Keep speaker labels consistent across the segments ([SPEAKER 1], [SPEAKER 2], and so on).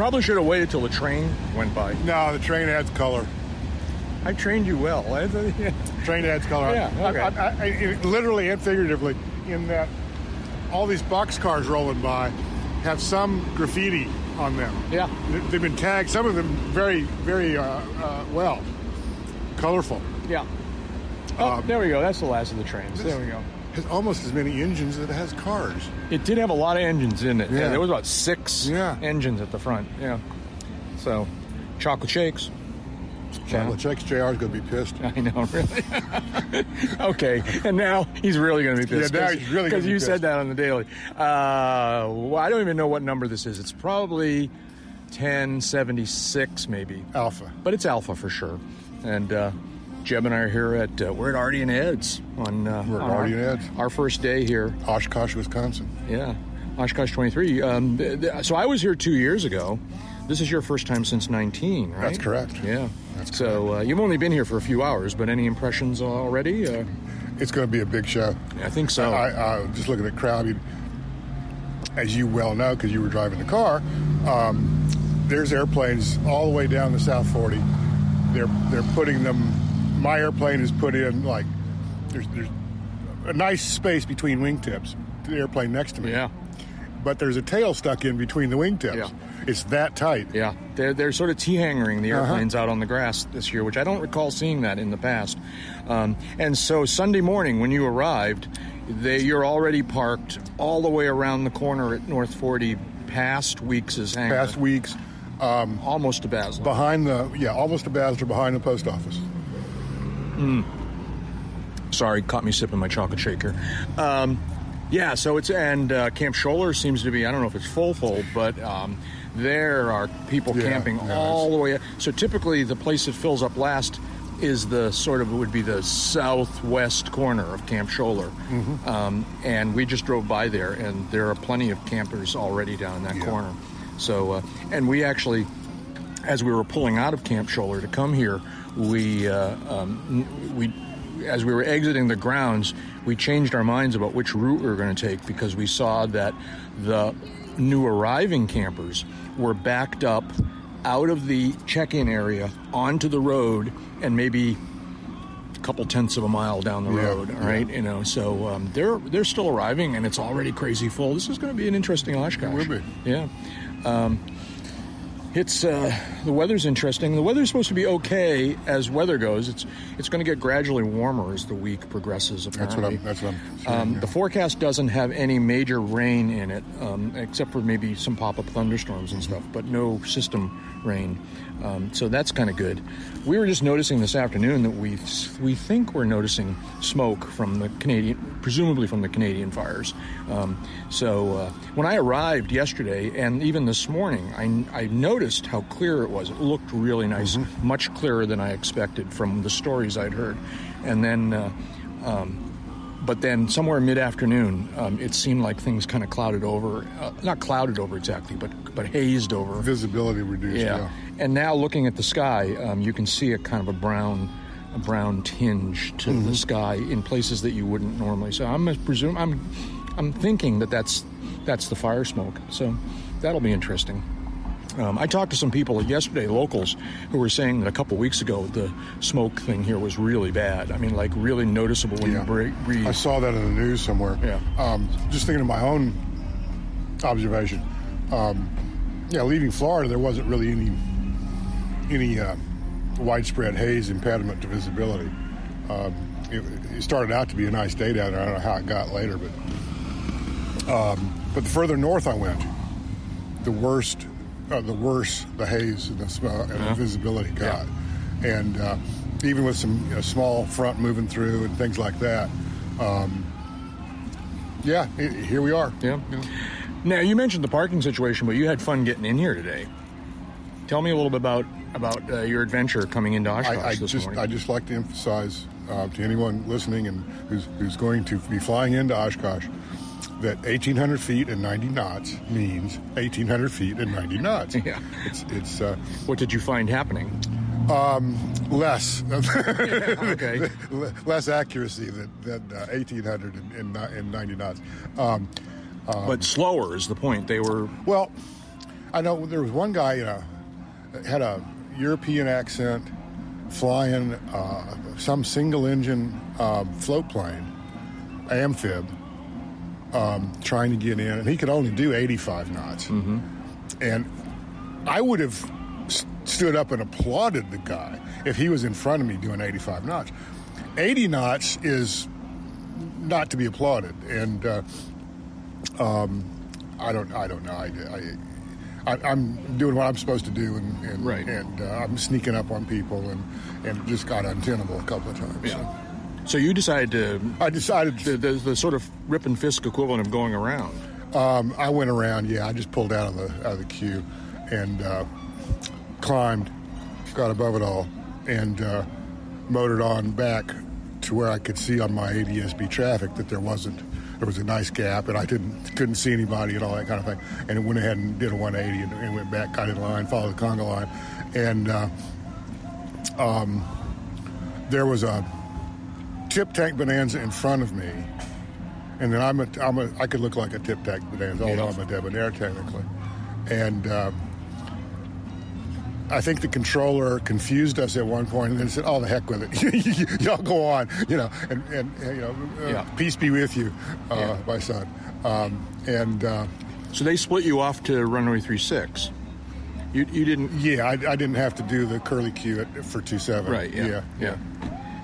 [SPEAKER 1] Probably should have waited till the train went by.
[SPEAKER 2] No, the train adds color.
[SPEAKER 1] I trained you well.
[SPEAKER 2] Train adds color.
[SPEAKER 1] Yeah, okay.
[SPEAKER 2] I, I, I- literally and figuratively, in that all these boxcars rolling by have some graffiti on them.
[SPEAKER 1] Yeah.
[SPEAKER 2] They- They've been tagged. Some of them very, very uh, uh, well, colorful.
[SPEAKER 1] yeah. Oh,
[SPEAKER 2] Um,
[SPEAKER 1] there we go. That's the last of the trains. There we go.
[SPEAKER 2] Has almost as many engines as it has cars.
[SPEAKER 1] It did have a lot of engines in it.
[SPEAKER 2] Yeah.
[SPEAKER 1] There was about six
[SPEAKER 2] Yeah.
[SPEAKER 1] engines at the front. Yeah. So, chocolate shakes.
[SPEAKER 2] Chocolate checks. JR's going to be pissed.
[SPEAKER 1] I know, really. okay, and now he's really going to be pissed.
[SPEAKER 2] Yeah, now he's really
[SPEAKER 1] because you
[SPEAKER 2] pissed.
[SPEAKER 1] said that on the daily. Uh, well, I don't even know what number this is. It's probably ten seventy six, maybe,
[SPEAKER 2] Alpha.
[SPEAKER 1] but it's Alpha for sure. And uh, Jeb and I are here at uh, we're at Ardy and Ed's on uh,
[SPEAKER 2] We're at Ardy and Ed's.
[SPEAKER 1] Our first day here.
[SPEAKER 2] Oshkosh, Wisconsin.
[SPEAKER 1] Yeah, Oshkosh twenty three. Um, th- th- so I was here two years ago. This is your first time since nineteen, right?
[SPEAKER 2] That's correct.
[SPEAKER 1] Yeah.
[SPEAKER 2] That's
[SPEAKER 1] so uh, you've only been here for a few hours, but any impressions already? Uh,
[SPEAKER 2] It's going to be a big show.
[SPEAKER 1] I think so.
[SPEAKER 2] I, I just looking at the crowd. Mean, as you well know, because you were driving the car, um, there's airplanes all the way down the South 40. They're they're putting them. My airplane is put in like there's there's a nice space between wingtips. The airplane next to me.
[SPEAKER 1] yeah,
[SPEAKER 2] But there's a tail stuck in between the wingtips.
[SPEAKER 1] Yeah.
[SPEAKER 2] It's that tight.
[SPEAKER 1] yeah. They're they're sort of t-hangering the
[SPEAKER 2] Uh-huh.
[SPEAKER 1] airplanes out on the grass this year, which I don't recall seeing that in the past. Um, and so Sunday morning when you arrived, they you're already parked all the way around the corner at North 40, past Weeks's hangar,
[SPEAKER 2] Past weeks
[SPEAKER 1] almost to Basler.
[SPEAKER 2] behind the yeah almost a Basler behind the post office.
[SPEAKER 1] Sorry, caught me sipping my chocolate shaker. Um, yeah, so it's and uh, Camp Scholler seems to be. I don't know if it's full full, but um, there are people
[SPEAKER 2] Yeah,
[SPEAKER 1] camping
[SPEAKER 2] yeah,
[SPEAKER 1] all the way. So typically, the place that fills up last is the sort of would be the southwest corner of Camp Scholler,
[SPEAKER 2] Mm-hmm.
[SPEAKER 1] um, and we just drove by there, and there are plenty of campers already down in that
[SPEAKER 2] Yeah.
[SPEAKER 1] corner. So, uh, and we actually as we were pulling out of Camp Scholler to come here, we uh, um, we as we were exiting the grounds, we changed our minds about which route we were going to take because we saw that the new arriving campers were backed up out of the check-in area onto the road and maybe a couple tenths of a mile down the
[SPEAKER 2] Yeah,
[SPEAKER 1] road. All right, you know, so um, they're they're still arriving and it's already crazy full. This is going to be an interesting Oshkosh.
[SPEAKER 2] It will be.
[SPEAKER 1] Yeah. Um, it's uh, the weather's interesting. The weather's supposed to be okay as weather goes. It's it's going to get gradually warmer as the week progresses.
[SPEAKER 2] That's
[SPEAKER 1] Apparently,
[SPEAKER 2] what I'm. That's what I'm.
[SPEAKER 1] Um,
[SPEAKER 2] yeah.
[SPEAKER 1] the forecast doesn't have any major rain in it, um, except for maybe some pop-up thunderstorms and stuff, but no system rain. Um, so that's kind of good. We were just noticing this afternoon that we we think we're noticing smoke from the Canadian, presumably from the Canadian fires. Um, so uh, when I arrived yesterday and even this morning, I, I noticed how clear it was. It looked really nice, much clearer than I expected from the stories I'd heard. And then. Uh, um, but then somewhere mid-afternoon, um, it seemed like things kind of clouded over, uh, not clouded over exactly, but but hazed over.
[SPEAKER 2] visibility reduced.
[SPEAKER 1] Yeah.
[SPEAKER 2] Yeah.
[SPEAKER 1] And now looking at the sky, um, you can see a kind of a brown, a brown tinge to
[SPEAKER 2] Mm-hmm.
[SPEAKER 1] the sky in places that you wouldn't normally. So I'm presume I'm, I'm thinking that that's that's the fire smoke. So that'll be interesting. Um, I talked to some people yesterday, locals, who were saying that a couple weeks ago the smoke thing here was really bad. I mean, like really noticeable when
[SPEAKER 2] Yeah.
[SPEAKER 1] you breathe. breathe.
[SPEAKER 2] I saw that in the news somewhere.
[SPEAKER 1] Yeah.
[SPEAKER 2] Um, just thinking of my own observation. Um, yeah, leaving Florida, there wasn't really any any uh, widespread haze impediment to visibility. Um, it, it started out to be a nice day down there. I don't know how it got later, but um, but the further north I went, the worst, uh, the worse the haze and the smell and the visibility got. And uh, even with some you know, small front moving through and things like that, um, yeah, i here we are.
[SPEAKER 1] Yeah. Now you mentioned the parking situation, but you had fun getting in here today. Tell me a little bit about about uh, your adventure coming into Oshkosh
[SPEAKER 2] I, I
[SPEAKER 1] this
[SPEAKER 2] just
[SPEAKER 1] morning.
[SPEAKER 2] I just like to emphasize uh, to anyone listening and who's who's going to be flying into Oshkosh that 1,800 feet and 90 knots means 1,800 feet and 90 knots.
[SPEAKER 1] Yeah.
[SPEAKER 2] it's it's uh,
[SPEAKER 1] what did you find happening?
[SPEAKER 2] less
[SPEAKER 1] Okay.
[SPEAKER 2] less accuracy than, than uh, 1,800 and, and, and 90 knots. Um,
[SPEAKER 1] but slower is the point. They were
[SPEAKER 2] Well, I know there was one guy, you know, had a European accent, flying uh, some single engine uh, float plane, amphib, um, trying to get in, and he could only do 85 knots. Mm-hmm. And I would have st- stood up and applauded the guy if he was in front of me doing 85 knots. 80 knots is not to be applauded, and uh, um, I don't, I don't know. I, I, I, am doing what I'm supposed to do, and and,
[SPEAKER 1] Right.
[SPEAKER 2] and uh, I'm sneaking up on people, and and just got untenable a couple of times.
[SPEAKER 1] Yeah. So you decided to
[SPEAKER 2] I decided
[SPEAKER 1] the, the, the sort of Ripon Fisk equivalent of going around.
[SPEAKER 2] Um, I went around. Yeah, I just pulled out of the out of the queue and uh, climbed, got above it all, and uh, motored on back to where I could see on my ADSB traffic that there wasn't. There was a nice gap, and I didn't couldn't see anybody and all that kind of thing. And it went ahead and did a 180 and, and went back, got in line, followed the conga line, and uh, um, there was a tip tank bonanza in front of me and then I'm a, I'm a, I could look like a tip tank bonanza, although I'm a debonair technically. And uh, I think the controller confused us at one point and then said, "Oh, the heck with it, y'all go on," you know, and, and, and, you know, uh,
[SPEAKER 1] Yeah.
[SPEAKER 2] peace be with you, uh,
[SPEAKER 1] Yeah.
[SPEAKER 2] my son. Um, and uh,
[SPEAKER 1] So they split you off to runway 36. You, you didn't.
[SPEAKER 2] yeah, I, I didn't have to do the curly queue at, for two seven.
[SPEAKER 1] Right. Yeah.
[SPEAKER 2] yeah.
[SPEAKER 1] Yeah.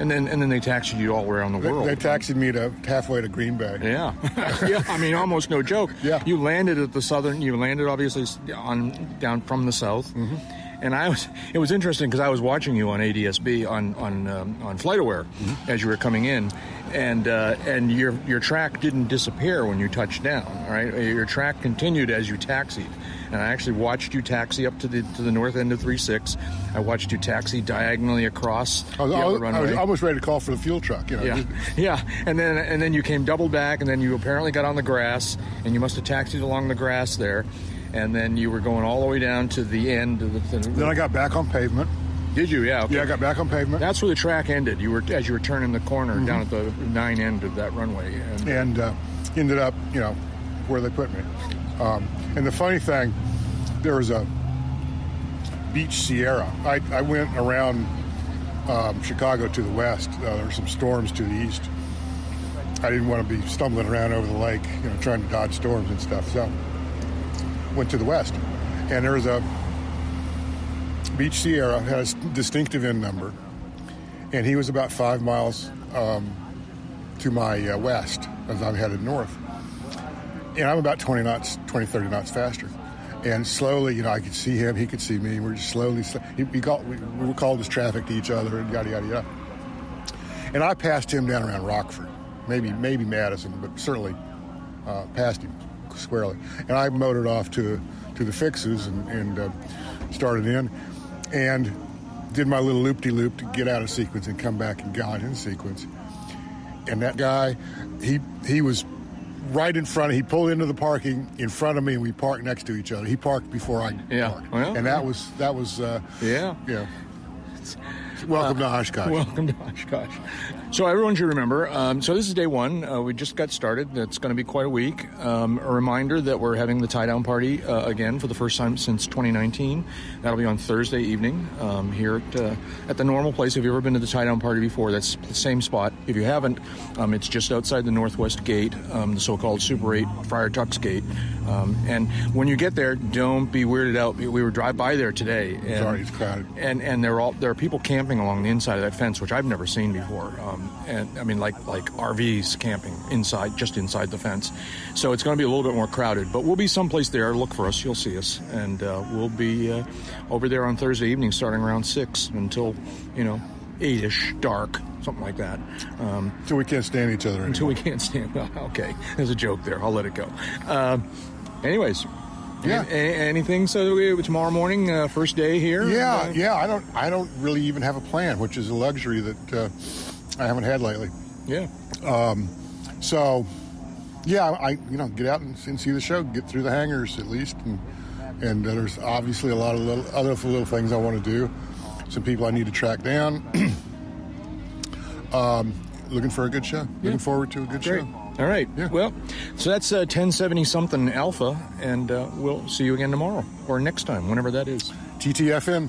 [SPEAKER 1] And then and then they taxied you all around the
[SPEAKER 2] They,
[SPEAKER 1] world.
[SPEAKER 2] they taxied me to halfway to Green Bay.
[SPEAKER 1] Yeah, yeah. I mean, almost no joke.
[SPEAKER 2] Yeah.
[SPEAKER 1] You landed at the southern. You landed obviously on down from the south.
[SPEAKER 2] Mm-hmm.
[SPEAKER 1] And I was. It was interesting because I was watching you on ADSB on on um, on FlightAware
[SPEAKER 2] Mm-hmm.
[SPEAKER 1] as you were coming in, and uh, and your your track didn't disappear when you touched down. All right, your track continued as you taxied. And I actually watched you taxi up to the to the north end of 36. I watched you taxi diagonally across
[SPEAKER 2] I was,
[SPEAKER 1] the other
[SPEAKER 2] was- I was almost ready to call for the fuel truck. You know,
[SPEAKER 1] Yeah, yeah, and then and then you came double back, and then you apparently got on the grass, and you must have taxied along the grass there, and then you were going all the way down to the end of the.
[SPEAKER 2] Then I got back on pavement.
[SPEAKER 1] Did you? Yeah. Okay.
[SPEAKER 2] Yeah, I got back on pavement.
[SPEAKER 1] That's where the track ended. You were as you were turning the corner
[SPEAKER 2] Mm-hmm.
[SPEAKER 1] down at the nine end of that runway, and
[SPEAKER 2] and uh, ended up, you know, where they put me. Um, and the funny thing, there was a Beech Sierra. I, I went around um, Chicago to the west. Uh, there were some storms to the east. I didn't want to be stumbling around over the lake, you know, trying to dodge storms and stuff. So went to the west, and there was a Beech Sierra has distinctive N-number, and he was about five miles um, to my uh, west as I'm headed north. And I'm about 20 knots, 20, 30 knots faster. And slowly, you know, I could see him, he could see me. We're just slowly, he called, we, we called traffic to each other and yada, yada, yada. And I passed him down around Rockford, maybe, maybe Madison, but certainly uh, passed him squarely. And I motored off to, to the fixes and, and uh, started in and did my little loop-de-loop to get out of sequence and come back and got in sequence and that guy, he he was right in front. Of, he pulled into the parking in front of me, and we parked next to each other. He parked before I
[SPEAKER 1] Yeah,
[SPEAKER 2] parked,
[SPEAKER 1] well-
[SPEAKER 2] and that was that was uh,
[SPEAKER 1] yeah.
[SPEAKER 2] yeah. Welcome to Oshkosh.
[SPEAKER 1] Welcome to Oshkosh. So everyone should remember. Um, so this is day one. Uh, we just got started. It's going to be quite a week. Um, a reminder that we're having the tie down party uh, again for the first time since 2019. That'll be on Thursday evening um, here at, uh, at the normal place. If you've ever been to the tie down party before, that's the same spot. If you haven't, um, it's just outside the northwest gate, um, the so-called Super 8 Friar Tuck's gate. Um, and when you get there, don't be weirded out. We were drive by there today. And,
[SPEAKER 2] Sorry, it's crowded.
[SPEAKER 1] and and there are all there are people camping along the inside of that fence, which I've never seen before. Um, and I mean, like like RVs camping inside, just inside the fence. So it's going to be a little bit more crowded, but we'll be someplace there. Look for us, you'll see us, and uh, we'll be uh, over there on Thursday evening, starting around six until you know eight-ish, dark, something like that. Um,
[SPEAKER 2] Until we can't stand each other
[SPEAKER 1] until
[SPEAKER 2] anymore.
[SPEAKER 1] we can't stand. okay, there's a joke there. I'll let it go. Um, anyways.
[SPEAKER 2] Yeah.
[SPEAKER 1] a- anything? So we- tomorrow morning, uh, first day here.
[SPEAKER 2] Yeah,
[SPEAKER 1] Uh,
[SPEAKER 2] yeah. I don't I don't really even have a plan, which is a luxury that uh, I haven't had lately.
[SPEAKER 1] yeah.
[SPEAKER 2] So, yeah, I you know get out and, and see the show, get through the hangars at least, and and there's obviously a lot of little other little things I want to do. Some people I need to track down. um, looking for a good show. Looking forward to a good
[SPEAKER 1] Great.
[SPEAKER 2] show.
[SPEAKER 1] All right.
[SPEAKER 2] Yeah.
[SPEAKER 1] Well, so that's uh, 1070 something alpha, and uh, we'll see you again tomorrow or next time, whenever that is.
[SPEAKER 2] TTFN.